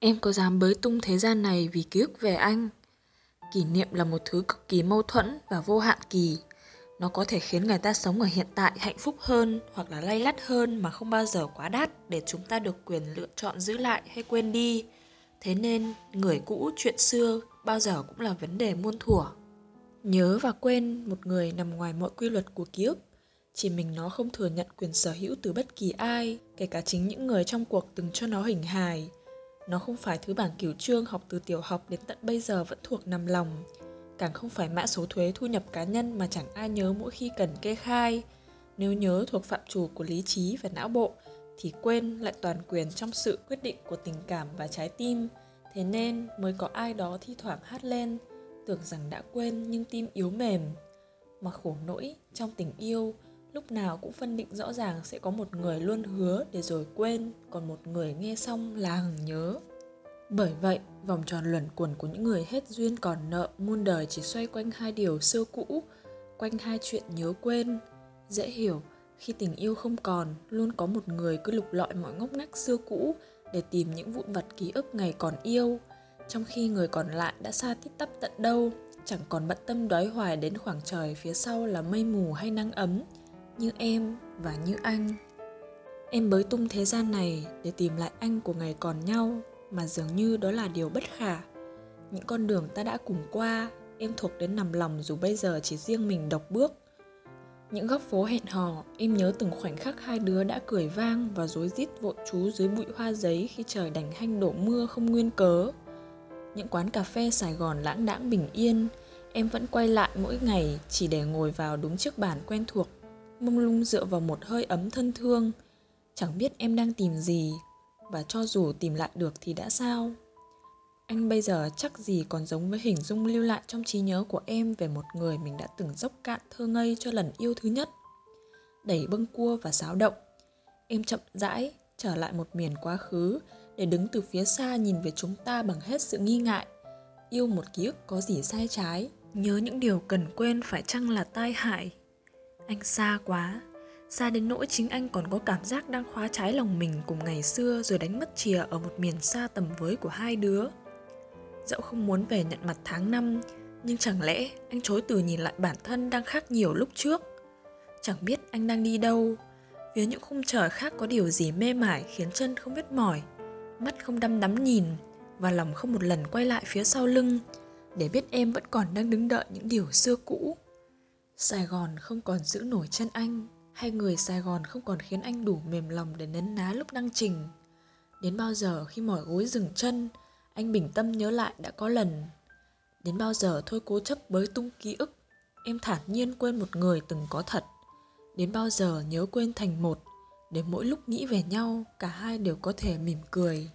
Em có dám bới tung thế gian này vì ký ức về anh? Kỷ niệm là một thứ cực kỳ mâu thuẫn và vô hạn kỳ. Nó có thể khiến người ta sống ở hiện tại hạnh phúc hơn hoặc là lay lắt hơn mà không bao giờ quá đắt để chúng ta được quyền lựa chọn giữ lại hay quên đi. Thế nên, người cũ, chuyện xưa bao giờ cũng là vấn đề muôn thuở. Nhớ và quên một người nằm ngoài mọi quy luật của ký ức. Chỉ mình nó không thừa nhận quyền sở hữu từ bất kỳ ai, kể cả chính những người trong cuộc từng cho nó hình hài. Nó không phải thứ bảng cửu trương học từ tiểu học đến tận bây giờ vẫn thuộc nằm lòng. Càng không phải mã số thuế thu nhập cá nhân mà chẳng ai nhớ mỗi khi cần kê khai. Nếu nhớ thuộc phạm trù của lý trí và não bộ, thì quên lại toàn quyền trong sự quyết định của tình cảm và trái tim. Thế nên mới có ai đó thi thoảng hát lên, tưởng rằng đã quên nhưng tim yếu mềm. Mà khổ nỗi trong tình yêu, lúc nào cũng phân định rõ ràng sẽ có một người luôn hứa để rồi quên, còn một người nghe xong là hằng nhớ. Bởi vậy, vòng tròn luẩn quẩn của những người hết duyên còn nợ muôn đời chỉ xoay quanh hai điều xưa cũ, quanh hai chuyện nhớ quên. Dễ hiểu, khi tình yêu không còn, luôn có một người cứ lục lọi mọi ngóc ngách xưa cũ để tìm những vụn vặt ký ức ngày còn yêu. Trong khi người còn lại đã xa tít tắp tận đâu, chẳng còn bận tâm đói hoài đến khoảng trời phía sau là mây mù hay nắng ấm như em và như anh. Em bới tung thế gian này để tìm lại anh của ngày còn nhau, mà dường như đó là điều bất khả. Những con đường ta đã cùng qua, em thuộc đến nằm lòng dù bây giờ chỉ riêng mình độc bước. Những góc phố hẹn hò, em nhớ từng khoảnh khắc hai đứa đã cười vang và rối rít vội chú dưới bụi hoa giấy khi trời đành hanh đổ mưa không nguyên cớ. Những quán cà phê sài gòn lãng đãng bình yên, em vẫn quay lại mỗi ngày chỉ để ngồi vào đúng chiếc bàn quen thuộc mông lung dựa vào một hơi ấm thân thương. Chẳng biết em đang tìm gì, và cho dù tìm lại được thì đã sao? Anh bây giờ chắc gì còn giống với hình dung lưu lại trong trí nhớ của em về một người mình đã từng dốc cạn thơ ngây cho lần yêu thứ nhất. Đẩy bâng cua và xáo động, em chậm rãi trở lại một miền quá khứ để đứng từ phía xa nhìn về chúng ta bằng hết sự nghi ngại. Yêu một ký ức có gì sai trái? Nhớ những điều cần quên phải chăng là tai hại? Anh xa quá. Xa đến nỗi chính anh còn có cảm giác đang khóa trái lòng mình cùng ngày xưa rồi đánh mất chìa ở một miền xa tầm với của hai đứa. Dẫu không muốn về nhận mặt tháng năm, nhưng chẳng lẽ anh chối từ nhìn lại bản thân đang khác nhiều lúc trước? Chẳng biết anh đang đi đâu phía những khung trời khác có điều gì mê mải khiến chân không biết mỏi, mắt không đăm đắm nhìn và lòng không một lần quay lại phía sau lưng để biết em vẫn còn đang đứng đợi những điều xưa cũ. Sài Gòn không còn giữ nổi chân anh hay người Sài Gòn không còn khiến anh đủ mềm lòng để nấn ná lúc đăng trình. Đến bao giờ khi mỏi gối dừng chân, anh bình tâm nhớ lại đã có lần. Đến bao giờ thôi cố chấp bới tung ký ức, em thản nhiên quên một người từng có thật. Đến bao giờ nhớ quên thành một, để mỗi lúc nghĩ về nhau cả hai đều có thể mỉm cười.